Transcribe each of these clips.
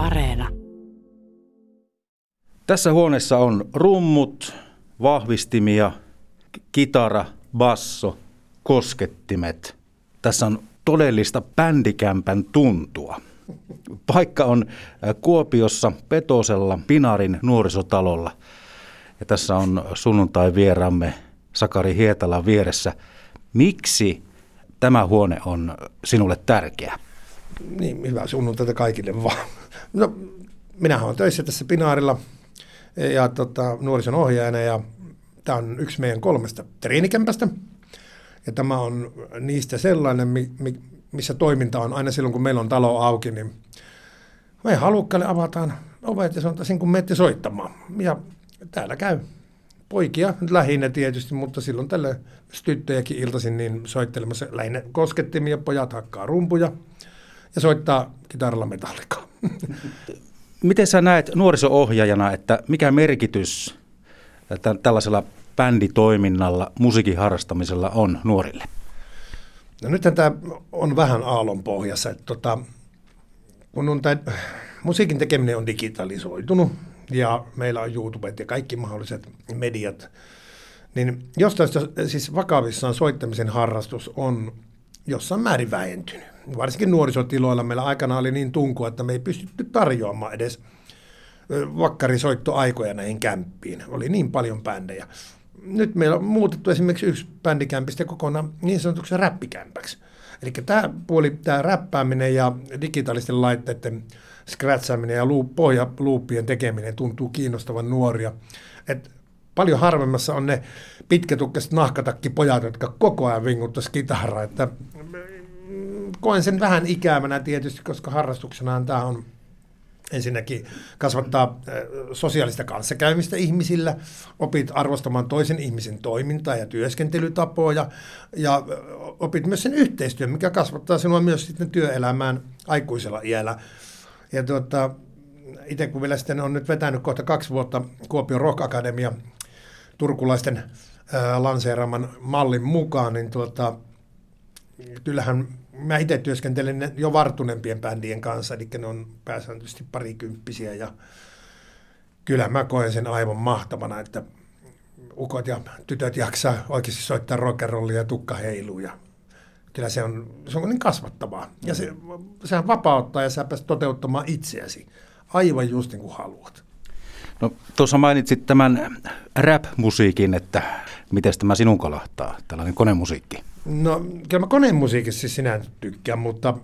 Areena. Tässä huoneessa on rummut, vahvistimia, kitara, basso, koskettimet. Tässä on todellista bändikämpän tuntua. Paikka on äh, Kuopiossa Petosella Pinarin nuorisotalolla. Ja tässä on sunnuntai vieramme Sakari Hietala vieressä. Miksi tämä huone on sinulle tärkeä? Niin, hyvää sunnuntaita kaikille vaan. No, minähän olen töissä tässä Pinaarilla ja tota, nuorison ohjaajana ja tämä on yksi meidän kolmesta treenikämpästä. Ja tämä on niistä sellainen, mi, mi, missä toiminta on aina silloin, kun meillä on talo auki, niin me halukkaille avataan ovet ja sanotaan, kun menette soittamaan. Ja täällä käy poikia lähinnä tietysti, mutta silloin tälle tyttöjäkin iltaisin niin soittelemassa lähinnä koskettimia, pojat hakkaa rumpuja ja soittaa kitaralla metallikaa. Miten sä näet nuoriso-ohjaajana, että mikä merkitys tällaisella bänditoiminnalla, musiikin harrastamisella on nuorille? No nythän tämä on vähän aallon pohjassa. Että tota, kun on tämä, musiikin tekeminen on digitalisoitunut ja meillä on YouTubet ja kaikki mahdolliset mediat, niin jostain siis vakavissaan soittamisen harrastus on jossain määrin vähentynyt. Varsinkin nuorisotiloilla meillä aikana oli niin tunku, että me ei pystytty tarjoamaan edes vakkarisoittoaikoja näihin kämppiin. Oli niin paljon bändejä. Nyt meillä on muutettu esimerkiksi yksi bändikämpistä kokonaan niin sanotuksi räppikämpäksi. Eli tämä puoli, tämä räppääminen ja digitaalisten laitteiden scratchaaminen ja pohjaluuppien tekeminen tuntuu kiinnostavan nuoria. Et paljon harvemmassa on ne pitkätukkaiset nahkatakkipojat, jotka koko ajan vinguttaisivat kitaraa. Että koen sen vähän ikäämänä tietysti, koska harrastuksenaan tämä on ensinnäkin kasvattaa sosiaalista kanssakäymistä ihmisillä, opit arvostamaan toisen ihmisen toimintaa ja työskentelytapoja ja opit myös sen yhteistyön, mikä kasvattaa sinua myös sitten työelämään aikuisella iällä. Ja tuota, itse kun vielä sitten on nyt vetänyt kohta kaksi vuotta Kuopion Rock Academia turkulaisten ää, lanseeraaman mallin mukaan, niin tuota, kyllähän mä itse työskentelen jo vartunempien bändien kanssa, eli ne on pääsääntöisesti parikymppisiä ja kyllä mä koen sen aivan mahtavana, että ukot ja tytöt jaksaa oikeasti soittaa rockerollia ja tukka heiluu ja kyllä se on, se on niin kasvattavaa. Ja se, sehän vapauttaa ja sä pääset toteuttamaan itseäsi aivan just niin kuin haluat. No tuossa mainitsit tämän rap-musiikin, että miten tämä sinun kalahtaa, tällainen konemusiikki? No kyllä mä konemusiikissa siis sinä tykkään, mutta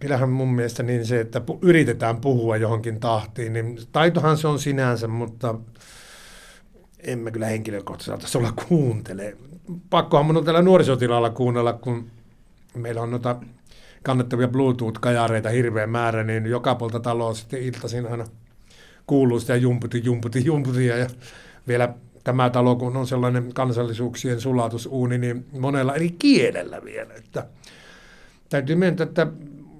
kyllähän mun mielestä niin se, että pu- yritetään puhua johonkin tahtiin, niin taitohan se on sinänsä, mutta en mä kyllä henkilökohtaisesti tasolla kuuntele. Pakkohan mun on täällä nuorisotilalla kuunnella, kun meillä on noita kannettavia Bluetooth-kajareita hirveä määrä, niin joka puolta taloa sitten iltaisin aina kuuluu sitä jumputi, jumputi, jumputia ja vielä tämä talo, kun on sellainen kansallisuuksien sulatusuuni, niin monella eri kielellä vielä. Että täytyy myöntää, että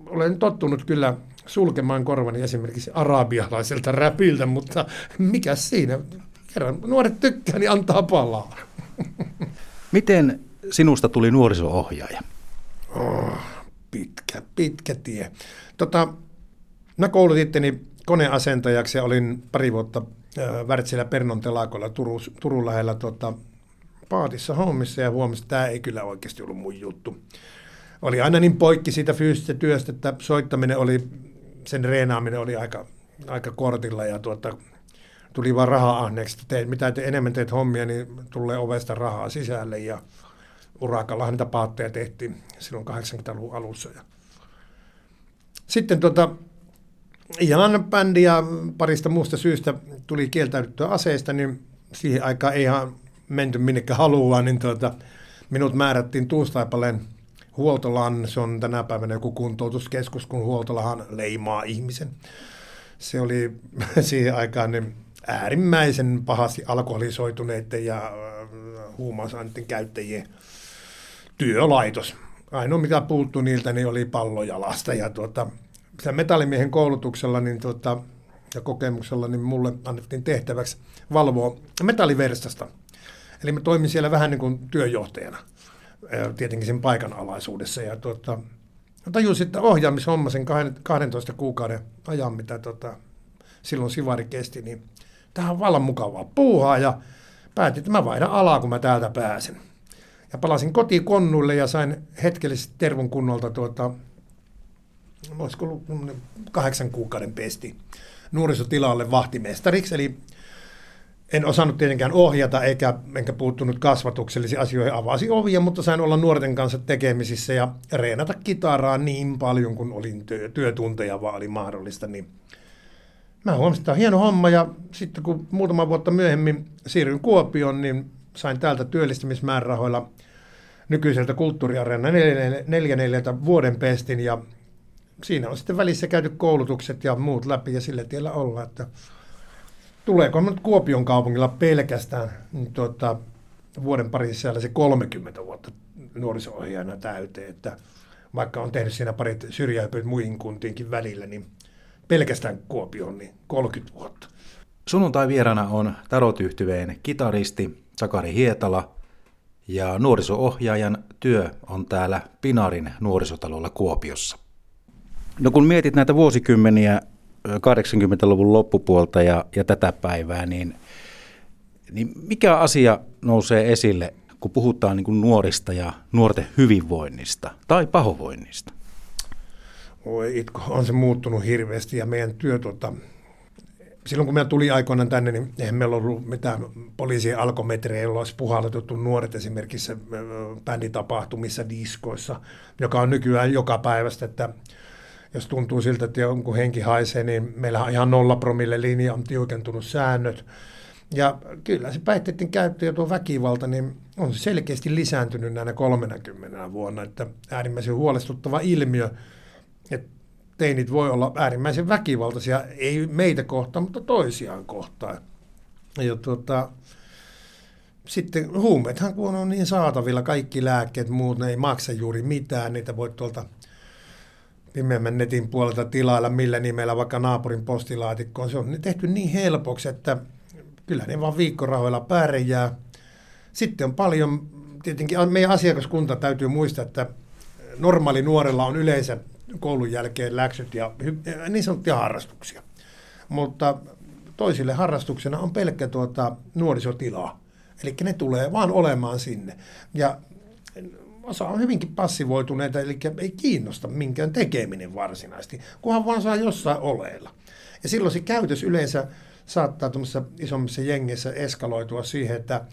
olen tottunut kyllä sulkemaan korvani esimerkiksi arabialaiselta räpiltä, mutta mikä siinä? Kerran nuoret tykkää, niin antaa palaa. Miten sinusta tuli nuoriso-ohjaaja? Oh, pitkä, pitkä tie. Tota, mä koulutitteni koneasentajaksi ja olin pari vuotta Wärtsilä Pernon telakolla Turun, Turun lähellä tota, paatissa hommissa ja huomasin, että tämä ei kyllä oikeasti ollut mun juttu. Oli aina niin poikki siitä fyysisestä työstä, että soittaminen oli, sen reenaaminen oli aika, aika kortilla ja tuota, tuli vaan rahaa ahneeksi, että teet, mitä te enemmän teet hommia, niin tulee ovesta rahaa sisälle ja urakallahan niitä paatteja tehtiin silloin 80-luvun alussa. Ja sitten tuota, ihan bändi ja parista muusta syystä tuli kieltäydyttyä aseista, niin siihen aikaan ei ihan menty minnekään haluaa, niin tuota, minut määrättiin Tuustaipaleen huoltolaan. Se on tänä päivänä joku kuntoutuskeskus, kun huoltolahan leimaa ihmisen. Se oli siihen aikaan niin äärimmäisen pahasti alkoholisoituneiden ja äh, huumausaineiden käyttäjien työlaitos. Ainoa mitä puuttu niiltä niin oli pallojalasta ja tuota, metallimiehen koulutuksella niin tuota, ja kokemuksella niin mulle annettiin tehtäväksi valvoa metalliversasta. Eli mä toimin siellä vähän niin kuin työjohtajana, tietenkin sen paikan alaisuudessa. Ja tuota, tajusin, että ohjaamishomma sen 12 kuukauden ajan, mitä tuota, silloin Sivari kesti, niin tähän on vallan mukavaa puuhaa ja päätin, että mä vaihdan alaa, kun mä täältä pääsen. Ja palasin kotiin konnuille ja sain hetkellisesti tervon kunnolta tuota, olisiko ollut kahdeksan kuukauden pesti nuorisotilalle vahtimestariksi, eli en osannut tietenkään ohjata eikä enkä puuttunut kasvatuksellisiin asioihin. Avasi ovia, mutta sain olla nuorten kanssa tekemisissä ja reenata kitaraa niin paljon, kun olin työ, työtunteja vaan oli mahdollista. Niin mä huomasin, että on hieno homma ja sitten kun muutama vuotta myöhemmin siirryin Kuopioon, niin sain täältä työllistämismäärärahoilla nykyiseltä kulttuuriareena 44 vuoden pestin ja siinä on sitten välissä käyty koulutukset ja muut läpi ja sillä tiellä olla, että tuleeko nyt Kuopion kaupungilla pelkästään niin tuota, vuoden parin sisällä se 30 vuotta nuoriso-ohjaajana täyteen, että vaikka on tehnyt siinä parit syrjäypyt muihin kuntiinkin välillä, niin pelkästään Kuopioon niin 30 vuotta. Sunnuntai vierana on tarotyhtyveen kitaristi Sakari Hietala ja nuoriso-ohjaajan työ on täällä Pinarin nuorisotalolla Kuopiossa. No kun mietit näitä vuosikymmeniä 80-luvun loppupuolta ja, ja tätä päivää, niin, niin mikä asia nousee esille, kun puhutaan niin kuin nuorista ja nuorten hyvinvoinnista tai pahovoinnista? Oi itko, on se muuttunut hirveästi ja meidän työ, tuota, silloin kun meillä tuli aikoinaan tänne, niin eihän meillä ollut mitään poliisien alkometrejä, joilla olisi puhallettu nuoret esimerkiksi bänditapahtumissa, diskoissa, joka on nykyään joka päivästä, että jos tuntuu siltä, että jonkun henki haisee, niin meillä on ihan nolla promille linja, on tiukentunut säännöt. Ja kyllä se päihteiden käyttö ja tuo väkivalta, niin on se selkeästi lisääntynyt näinä 30 vuonna, että äärimmäisen huolestuttava ilmiö, että teinit voi olla äärimmäisen väkivaltaisia, ei meitä kohtaan, mutta toisiaan kohtaan. Ja tuota, sitten huumeethan kun on niin saatavilla, kaikki lääkkeet, muut, ne ei maksa juuri mitään, niitä voi tuolta pimeämmän netin puolelta tilailla millä nimellä vaikka naapurin postilaatikkoon. Se on tehty niin helpoksi, että kyllä ne vaan viikkorahoilla pärjää. Sitten on paljon, tietenkin meidän asiakaskunta täytyy muistaa, että normaali nuorella on yleensä koulun jälkeen läksyt ja niin sanottuja harrastuksia. Mutta toisille harrastuksena on pelkkä tuota nuorisotilaa. Eli ne tulee vaan olemaan sinne. Ja osa on hyvinkin passivoituneita, eli ei kiinnosta minkään tekeminen varsinaisesti, kunhan vaan saa jossain oleilla. Ja silloin se käytös yleensä saattaa tuommoisessa isommissa jengissä eskaloitua siihen, että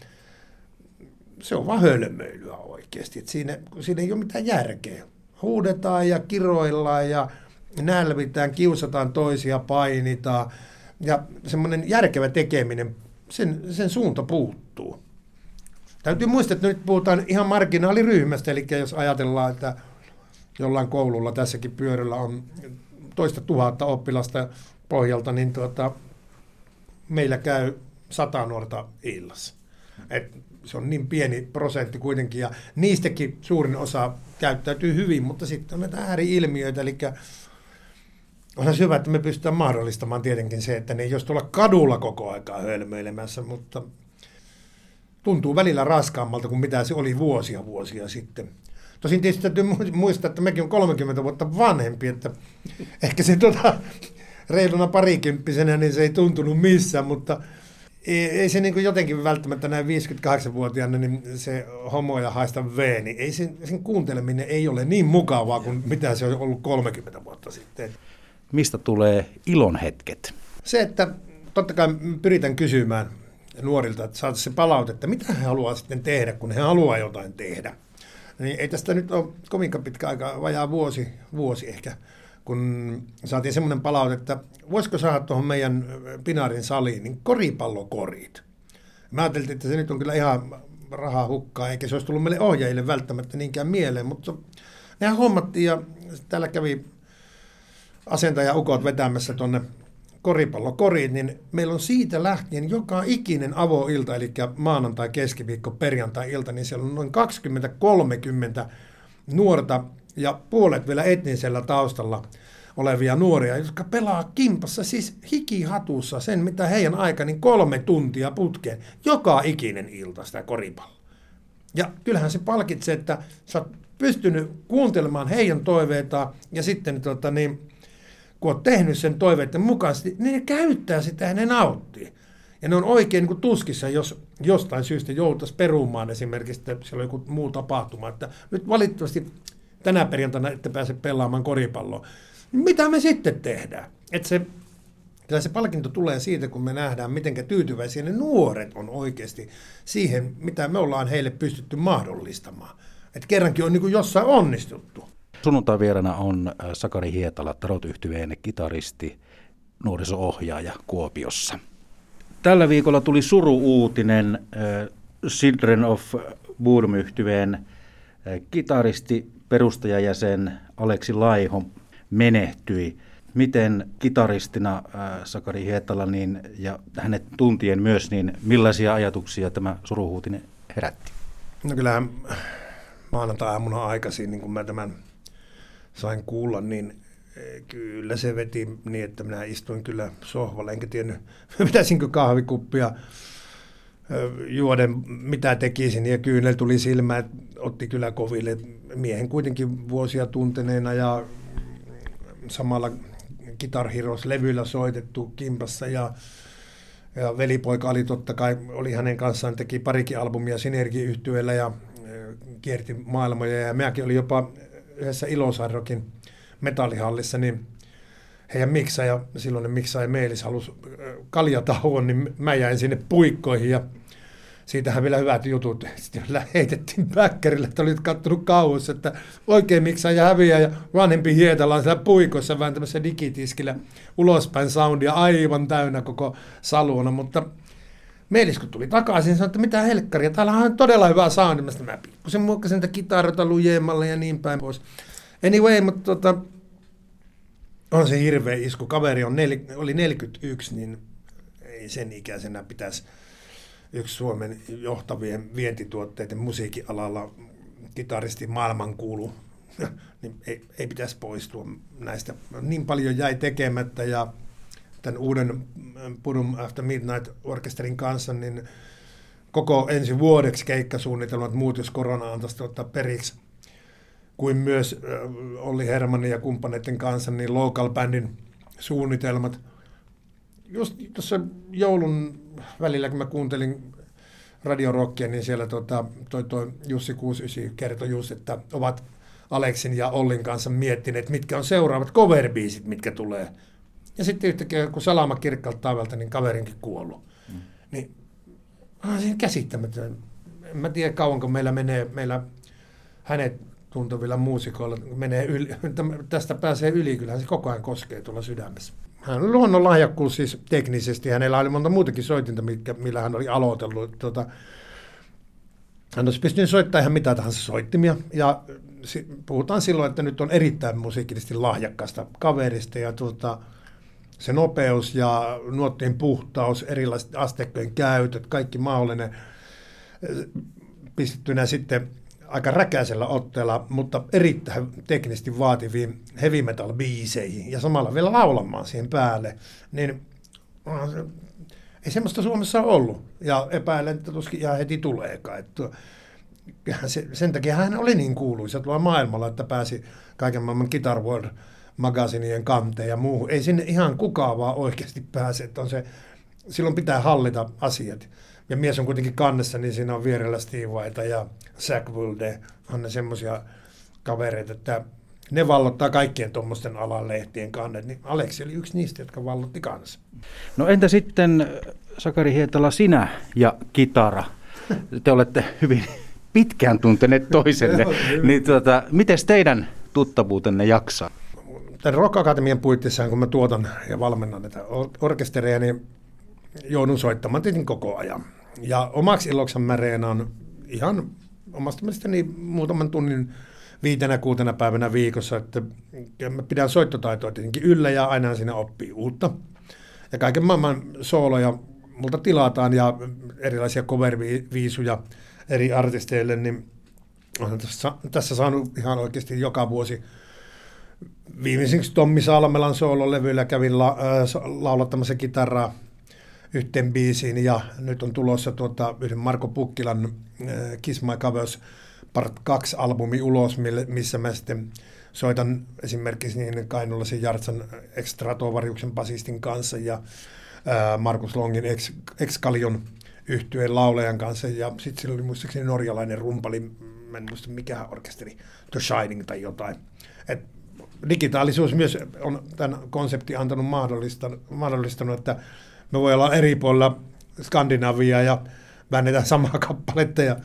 se on vaan hölmöilyä oikeasti. Että siinä, siinä ei ole mitään järkeä. Huudetaan ja kiroillaan ja nälvitään, kiusataan toisia, painitaan. Ja semmoinen järkevä tekeminen, sen, sen suunta puuttuu. Täytyy muistaa, että nyt puhutaan ihan marginaaliryhmästä, eli jos ajatellaan, että jollain koululla tässäkin pyörällä on toista tuhatta oppilasta pohjalta, niin tuota, meillä käy sata nuorta illassa. Et se on niin pieni prosentti kuitenkin, ja niistäkin suurin osa käyttäytyy hyvin, mutta sitten on näitä ääriilmiöitä, eli onhan hyvä, että me pystytään mahdollistamaan tietenkin se, että ne ei jos tuolla kadulla koko aikaa hölmöilemässä, mutta tuntuu välillä raskaammalta kuin mitä se oli vuosia vuosia sitten. Tosin tietysti täytyy muistaa, että mekin on 30 vuotta vanhempi, että ehkä se tuota, reiluna parikymppisenä niin se ei tuntunut missään, mutta ei, ei se niin jotenkin välttämättä näin 58-vuotiaana niin se homoja haista V, niin ei sen, sen kuunteleminen ei ole niin mukavaa kuin mitä se on ollut 30 vuotta sitten. Mistä tulee ilon hetket? Se, että totta kai pyritään kysymään nuorilta, että saataisiin se palautetta, mitä he haluaa sitten tehdä, kun he haluaa jotain tehdä. Niin ei tästä nyt ole kovinkaan pitkä aika, vajaa vuosi, vuosi ehkä, kun saatiin semmoinen palaute, että voisiko saada tuohon meidän Pinarin saliin niin koripallokorit. Mä ajattelin, että se nyt on kyllä ihan rahaa hukkaa, eikä se olisi tullut meille ohjaajille välttämättä niinkään mieleen, mutta nehän hommattiin ja täällä kävi asentaja ukot vetämässä tuonne koripallokoriin, niin meillä on siitä lähtien joka ikinen avoilta, eli maanantai, keskiviikko, perjantai-ilta, niin siellä on noin 20-30 nuorta ja puolet vielä etnisellä taustalla olevia nuoria, jotka pelaa kimpassa, siis hikihatussa sen, mitä heidän aika, niin kolme tuntia putkeen, joka ikinen ilta sitä koripalloa. Ja kyllähän se palkitsee, että sä oot pystynyt kuuntelemaan heidän toiveitaan ja sitten tota, niin, kun on tehnyt sen toiveiden mukaisesti, niin ne käyttää sitä ja ne nauttii. Ja ne on oikein niin tuskissa, jos jostain syystä jouduttaisiin perumaan esimerkiksi, että siellä on joku muu tapahtuma, että nyt valitettavasti tänä perjantaina ette pääse pelaamaan koripalloa. Mitä me sitten tehdään? Että se, kyllä se palkinto tulee siitä, kun me nähdään, miten tyytyväisiä ne nuoret on oikeasti siihen, mitä me ollaan heille pystytty mahdollistamaan. Että kerrankin on niin kuin jossain onnistuttu. Sunnuntai vierana on äh, Sakari Hietala, tarot kitaristi, nuoriso-ohjaaja Kuopiossa. Tällä viikolla tuli suru-uutinen äh, Children of Boom yhtyeen äh, kitaristi, perustajajäsen Aleksi Laiho menehtyi. Miten kitaristina Sakari Hietala niin, ja hänet tuntien myös, niin millaisia ajatuksia tämä suruhuutinen herätti? No kyllähän maanantai-aamuna aikaisin, niin kun mä tämän sain kuulla, niin eh, kyllä se veti niin, että minä istuin kyllä sohvalle, enkä tiennyt, pitäisinkö kahvikuppia juoden, mitä tekisin, ja kyynel tuli silmään, otti kyllä koville. Miehen kuitenkin vuosia tunteneena ja samalla Guitar Heroes-levyllä soitettu kimpassa. Ja, ja velipoika oli totta kai, oli hänen kanssaan, teki parikin albumia synergi ja kierti maailmoja. Ja minäkin olin jopa yhdessä Ilosarrokin metallihallissa, niin heidän miksaaja, silloinen miksaaja Meelis halusi kaljatauon, niin mä jäin sinne puikkoihin ja siitähän vielä hyvät jutut. Sitten heitettiin päkkärille, että olit kattonut kauas, että oikein miksaaja häviää ja vanhempi Hietala on siellä puikossa vääntämässä digitiskillä ulospäin soundia aivan täynnä koko saluona, mutta Meelis kun tuli takaisin, sanoi, että mitä helkkaria, täällä on todella hyvä soundi. Mä mä pikkusen muokkasin niitä kitarota lujemmalle ja niin päin pois. Anyway, mutta tota, on se hirveä isku. Kaveri on nel, oli 41, niin ei sen ikäisenä pitäisi yksi Suomen johtavien vientituotteiden musiikialalla kitaristi maailmankuulu, niin ei, ei pitäisi poistua näistä. Niin paljon jäi tekemättä ja tämän uuden Purum After Midnight Orkesterin kanssa, niin koko ensi vuodeksi keikkasuunnitelmat muut, jos korona antaisi ottaa periksi, kuin myös Olli Hermanin ja kumppaneiden kanssa, niin local bandin suunnitelmat. Just tuossa joulun välillä, kun mä kuuntelin radiorockia, niin siellä tota, toi, toi Jussi 69 kertoi just, että ovat Aleksin ja Ollin kanssa miettineet, mitkä on seuraavat cover mitkä tulee ja sitten yhtäkkiä, kun salama kirkkaalta taivalta, niin kaverinkin kuollut. Mm. Niin on siinä käsittämätön. En mä tiedä kauanko meillä menee, meillä hänet tuntuvilla muusikoilla menee yli, tästä pääsee yli, kyllähän se koko ajan koskee tuolla sydämessä. Hän on luonnon lahjakkuus siis teknisesti, hänellä oli monta muutakin soitinta, mitkä, millä hän oli aloitellut. Tuota, hän olisi pystynyt soittamaan ihan mitä tahansa soittimia, ja puhutaan silloin, että nyt on erittäin musiikillisesti lahjakkaasta kaverista, ja tuota, se nopeus ja nuottien puhtaus, erilaiset asteikkojen käytöt, kaikki mahdollinen pistettynä sitten aika räkäisellä otteella, mutta erittäin teknisesti vaativiin heavy metal biiseihin ja samalla vielä laulamaan siihen päälle, niin ei semmoista Suomessa ollut. Ja epäilen, että tuskin ihan heti tuleekaan. Että se, sen takia hän oli niin kuuluisa tuolla maailmalla, että pääsi kaiken maailman Guitar World magasinien kanteen ja muuhun. Ei sinne ihan kukaan vaan oikeasti pääse. Että on se, silloin pitää hallita asiat. Ja mies on kuitenkin kannessa, niin siinä on vierellä Steve White ja Zach Wilde. On ne semmoisia kavereita, että ne vallottaa kaikkien tuommoisten alan lehtien kannet. Niin Aleksi oli yksi niistä, jotka vallotti kanssa. No entä sitten Sakari Hietala, sinä ja kitara? Te olette hyvin pitkään tunteneet toisenne. niin tuota, miten teidän tuttavuutenne jaksaa? Tämän Rock Akatemian puitteissa, kun mä tuotan ja valmennan näitä orkestereja, niin joudun soittamaan tietenkin koko ajan. Ja omaksi iloksi mä reenaan ihan omasta mielestäni muutaman tunnin viitenä, kuutena päivänä viikossa, että mä pidän soittotaitoa tietenkin yllä ja aina siinä oppii uutta. Ja kaiken maailman sooloja multa tilataan ja erilaisia cover-viisuja eri artisteille, niin olen tässä, tässä saanut ihan oikeasti joka vuosi viimeiseksi Tommi Salmelan soololevyllä kävin la, äh, laulattamassa kitaraa yhteen biisiin ja nyt on tulossa tuota, yhden Marko Pukkilan äh, Kiss My Covers Part 2-albumi ulos, missä mä sitten soitan esimerkiksi niin Kainullaisen Jartsan Extratovariuksen basistin kanssa ja ää, Markus Longin ex, Excalion yhtyeen laulajan kanssa, ja sitten sillä oli muistaakseni norjalainen rumpali, mä en muista mikä orkesteri, The Shining tai jotain. Et digitaalisuus myös on tämän konsepti antanut mahdollistanut, mahdollistanut, että me voi olla eri puolilla Skandinaviaa ja väännetään samaa kappaletta ja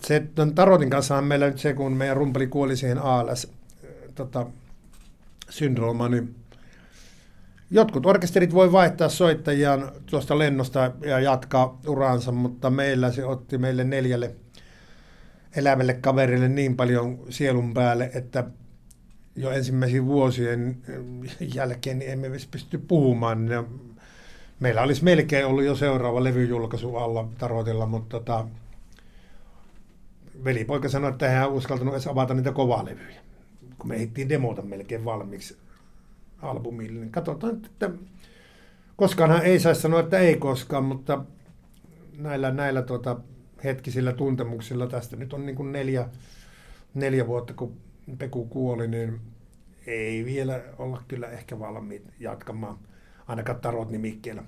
se, Tarotin kanssa meillä nyt se, kun meidän rumpali kuoli siihen ALS tota, syndroomaan, niin Jotkut orkesterit voi vaihtaa soittajiaan tuosta lennosta ja jatkaa uraansa, mutta meillä se otti meille neljälle elävälle kaverille niin paljon sielun päälle, että jo ensimmäisen vuosien jälkeen niin emme pysty puhumaan. Meillä olisi melkein ollut jo seuraava levyjulkaisu alla Tarotilla, mutta tota, velipoika sanoi, että hän uskaltanut edes avata niitä kovalevyjä, kun me ehdittiin demota melkein valmiiksi albumille. Niin katsotaan, että koskaanhan ei saisi sanoa, että ei koskaan, mutta näillä, näillä tuota, hetkisillä tuntemuksilla tästä nyt on niin kuin neljä, neljä vuotta, kun Peku kuoli, niin ei vielä olla kyllä ehkä valmiit jatkamaan, ainakaan tarot nimikkeellä.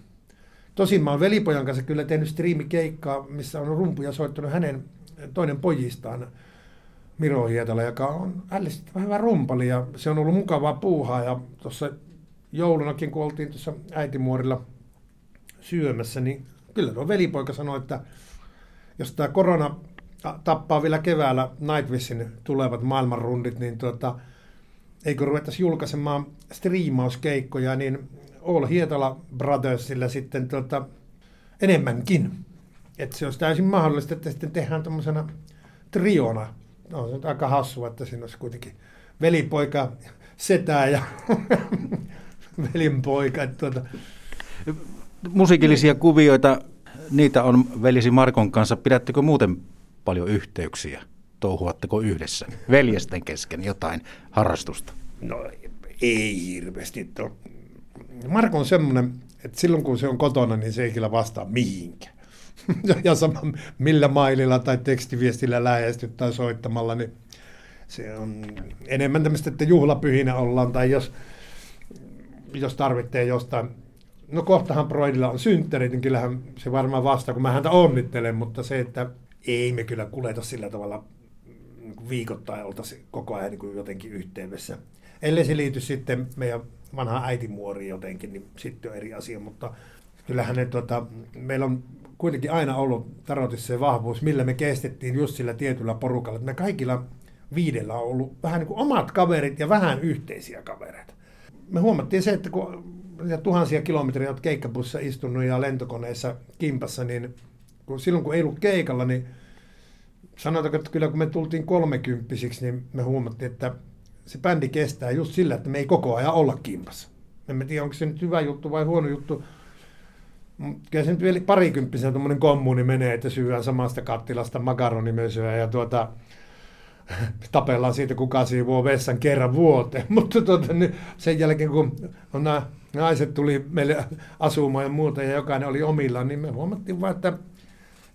Tosin mä oon velipojan kanssa kyllä tehnyt striimikeikkaa, missä on rumpuja soittanut hänen toinen pojistaan, Miro Hietala, joka on ällistyttävän hyvä rumpali ja se on ollut mukavaa puuhaa ja tuossa joulunakin, kun oltiin tuossa äitimuorilla syömässä, niin kyllä tuo velipoika sanoi, että jos tämä korona tappaa vielä keväällä Nightwishin tulevat maailmanrundit, niin tuota, eikö ruvettaisi julkaisemaan striimauskeikkoja, niin All Hietala Brothersilla sitten tuota, enemmänkin. Että se olisi täysin mahdollista, että sitten tehdään tuommoisena triona on se aika hassua, että siinä olisi kuitenkin velipoika, setä ja velinpoika. Tuota. Musiikillisia kuvioita, niitä on velisi Markon kanssa. Pidättekö muuten paljon yhteyksiä? Touhuatteko yhdessä veljesten kesken jotain harrastusta? No ei hirveästi. Marko on semmoinen, että silloin kun se on kotona, niin se ei kyllä vastaa mihinkään. ja sama millä maililla tai tekstiviestillä lähestyt tai soittamalla, niin se on enemmän tämmöistä, että juhlapyhinä ollaan, tai jos, jos tarvitsee jostain, no kohtahan Broidilla on synttärit, niin kyllähän se varmaan vastaa, kun mä häntä onnittelen, mutta se, että ei me kyllä kuleta sillä tavalla niin viikoittain oltaisiin koko ajan niin jotenkin yhteydessä. Ellei se liity sitten meidän vanhaan äitimuoriin jotenkin, niin sitten on eri asia, mutta kyllähän ne, tuota, meillä on kuitenkin aina ollut tarotissa se vahvuus, millä me kestettiin just sillä tietyllä porukalla. Me kaikilla viidellä on ollut vähän niin kuin omat kaverit ja vähän yhteisiä kavereita. Me huomattiin se, että kun tuhansia kilometriä olet keikkabussa istunut ja lentokoneessa kimpassa, niin kun silloin kun ei ollut keikalla, niin sanotaanko, että kyllä kun me tultiin kolmekymppisiksi, niin me huomattiin, että se bändi kestää just sillä, että me ei koko ajan olla kimpassa. En tiedä, onko se nyt hyvä juttu vai huono juttu, kyllä se nyt vielä parikymppisenä tuommoinen kommuni menee, että syödään samasta kattilasta makaronimösyä ja tuota, tapellaan siitä, kuka siivoo vessan kerran vuoteen. Mutta tuota, niin sen jälkeen, kun on nämä naiset tuli meille asumaan ja muuta, ja jokainen oli omillaan, niin me huomattiin vaan, että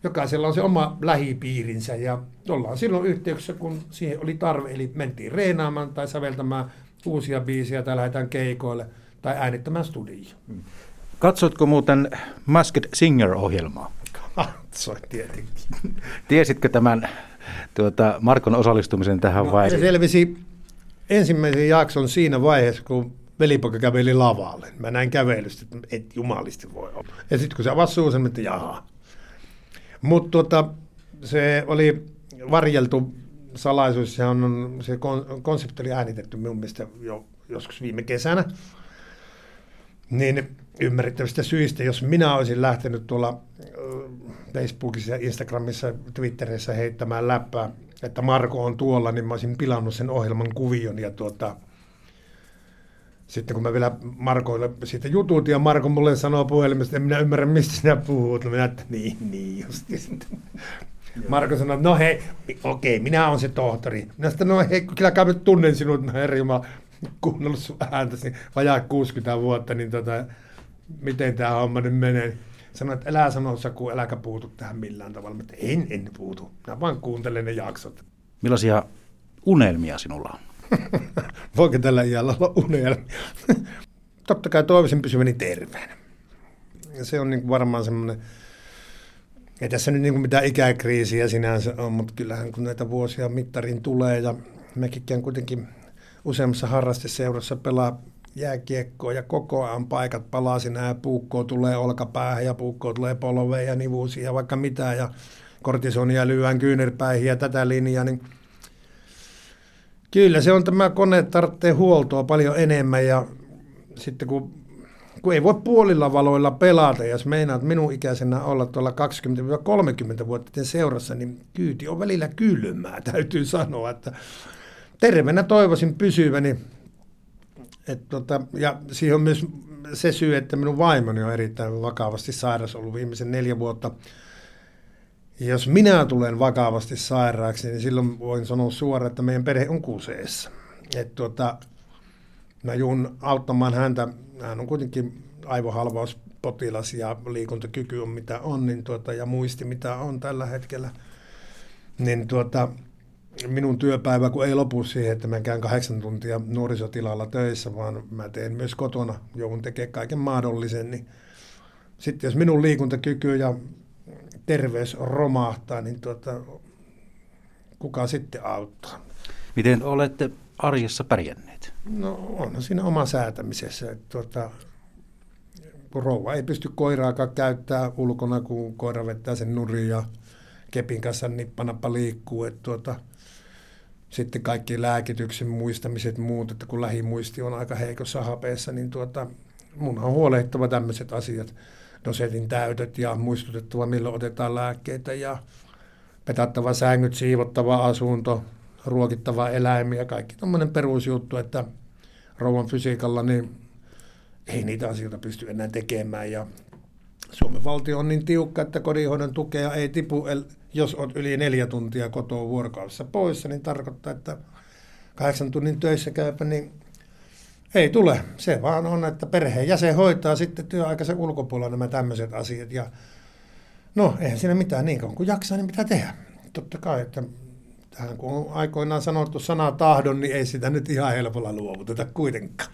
jokaisella on se oma lähipiirinsä, ja ollaan silloin yhteyksissä, kun siihen oli tarve, eli mentiin reenaamaan tai säveltämään uusia biisejä tai lähdetään keikoille tai äänittämään studioon. Mm. Katsotko muuten Masked Singer-ohjelmaa? Katsoin tietenkin. Tiesitkö tämän tuota, Markon osallistumisen tähän no, vai? Se selvisi ensimmäisen jakson siinä vaiheessa, kun velipoika käveli lavalle. Mä näin kävelystä, että et jumalisti voi olla. Ja sitten kun se avasi suun, että jaha. Mutta tuota, se oli varjeltu salaisuus, se, on, se konsepti oli äänitetty minun mielestä jo joskus viime kesänä. Niin ymmärrettävistä syistä, jos minä olisin lähtenyt tuolla Facebookissa, Instagramissa, Twitterissä heittämään läppää, että Marko on tuolla, niin mä olisin pilannut sen ohjelman kuvion ja tuota, sitten kun mä vielä Markoille siitä jutut ja Marko mulle sanoo puhelimesta, en minä ymmärrä mistä sinä puhut. No minä, että niin, niin justi. Marko sanoi, no hei, okei, minä olen se tohtori. Minä sitten, no hei, kyllä kai tunnen sinut, no herra Jumala, kuunnellut sun ääntäsi vajaa 60 vuotta, niin tota, miten tämä homma nyt menee. Sanoin, että älä sano Saku, äläkä puutu tähän millään tavalla. Mutta en, en puutu. Mä vaan kuuntelen ne jaksot. Millaisia unelmia sinulla on? Voiko tällä iällä olla unelmia? Totta kai toivoisin pysyväni terveenä. Ja se on niin varmaan semmoinen, ei tässä nyt niin mitään ikäkriisiä sinänsä on, mutta kyllähän kun näitä vuosia mittarin tulee ja mekin kuitenkin useammassa harrasteseurassa pelaa jääkiekkoa ja koko ajan paikat palaa sinä ja puukkoa tulee olkapäähän ja puukkoa tulee polveen ja nivuusiin ja vaikka mitä ja kortisonia lyöään kyynärpäihin ja tätä linjaa, niin kyllä se on tämä kone tarvitsee huoltoa paljon enemmän ja sitten kun, kun ei voi puolilla valoilla pelata, jos meinaat minun ikäisenä olla tuolla 20-30 vuotta seurassa, niin kyyti on välillä kylmää, täytyy sanoa, että terveenä toivoisin pysyväni. Et tota, ja siihen on myös se syy, että minun vaimoni on erittäin vakavasti sairas ollut viimeisen neljä vuotta. Jos minä tulen vakavasti sairaaksi, niin silloin voin sanoa suoraan, että meidän perhe on kuseessa. Et tota, mä juun auttamaan häntä. Hän on kuitenkin aivohalvauspotilas ja liikuntakyky on mitä on niin tuota, ja muisti mitä on tällä hetkellä. Niin tuota, minun työpäivä, kun ei lopu siihen, että mä käyn kahdeksan tuntia nuorisotilalla töissä, vaan mä teen myös kotona, joudun tekemään kaiken mahdollisen, niin sitten jos minun liikuntakyky ja terveys romahtaa, niin tuota, kuka sitten auttaa? Miten olette arjessa pärjänneet? No on siinä oma säätämisessä. Että tuota, kun rouva ei pysty koiraakaan käyttää ulkona, kun koira vettää sen nurin ja kepin kanssa nippanappa liikkuu. Että tuota, sitten kaikki lääkityksen muistamiset muut, että kun lähimuisti on aika heikossa hapeessa, niin tuota, mun on huolehdittava tämmöiset asiat, dosetin täytöt ja muistutettava milloin otetaan lääkkeitä ja petattava sängyt, siivottava asunto, ruokittava eläimiä, kaikki tämmöinen perusjuttu, että rouvan fysiikalla niin ei niitä asioita pysty enää tekemään. Ja Suomen valtio on niin tiukka, että kodinhoidon tukea ei tipu, jos on yli neljä tuntia kotoa vuorokaudessa poissa, niin tarkoittaa, että kahdeksan tunnin töissä käypä, niin ei tule. Se vaan on, että perheen jäsen hoitaa sitten työaikaisen ulkopuolella nämä tämmöiset asiat. Ja no, eihän siinä mitään niin kauan kuin jaksaa, niin mitä tehdä. Totta kai, että tähän kun on aikoinaan sanottu sana tahdon, niin ei sitä nyt ihan helpolla luovuteta kuitenkaan.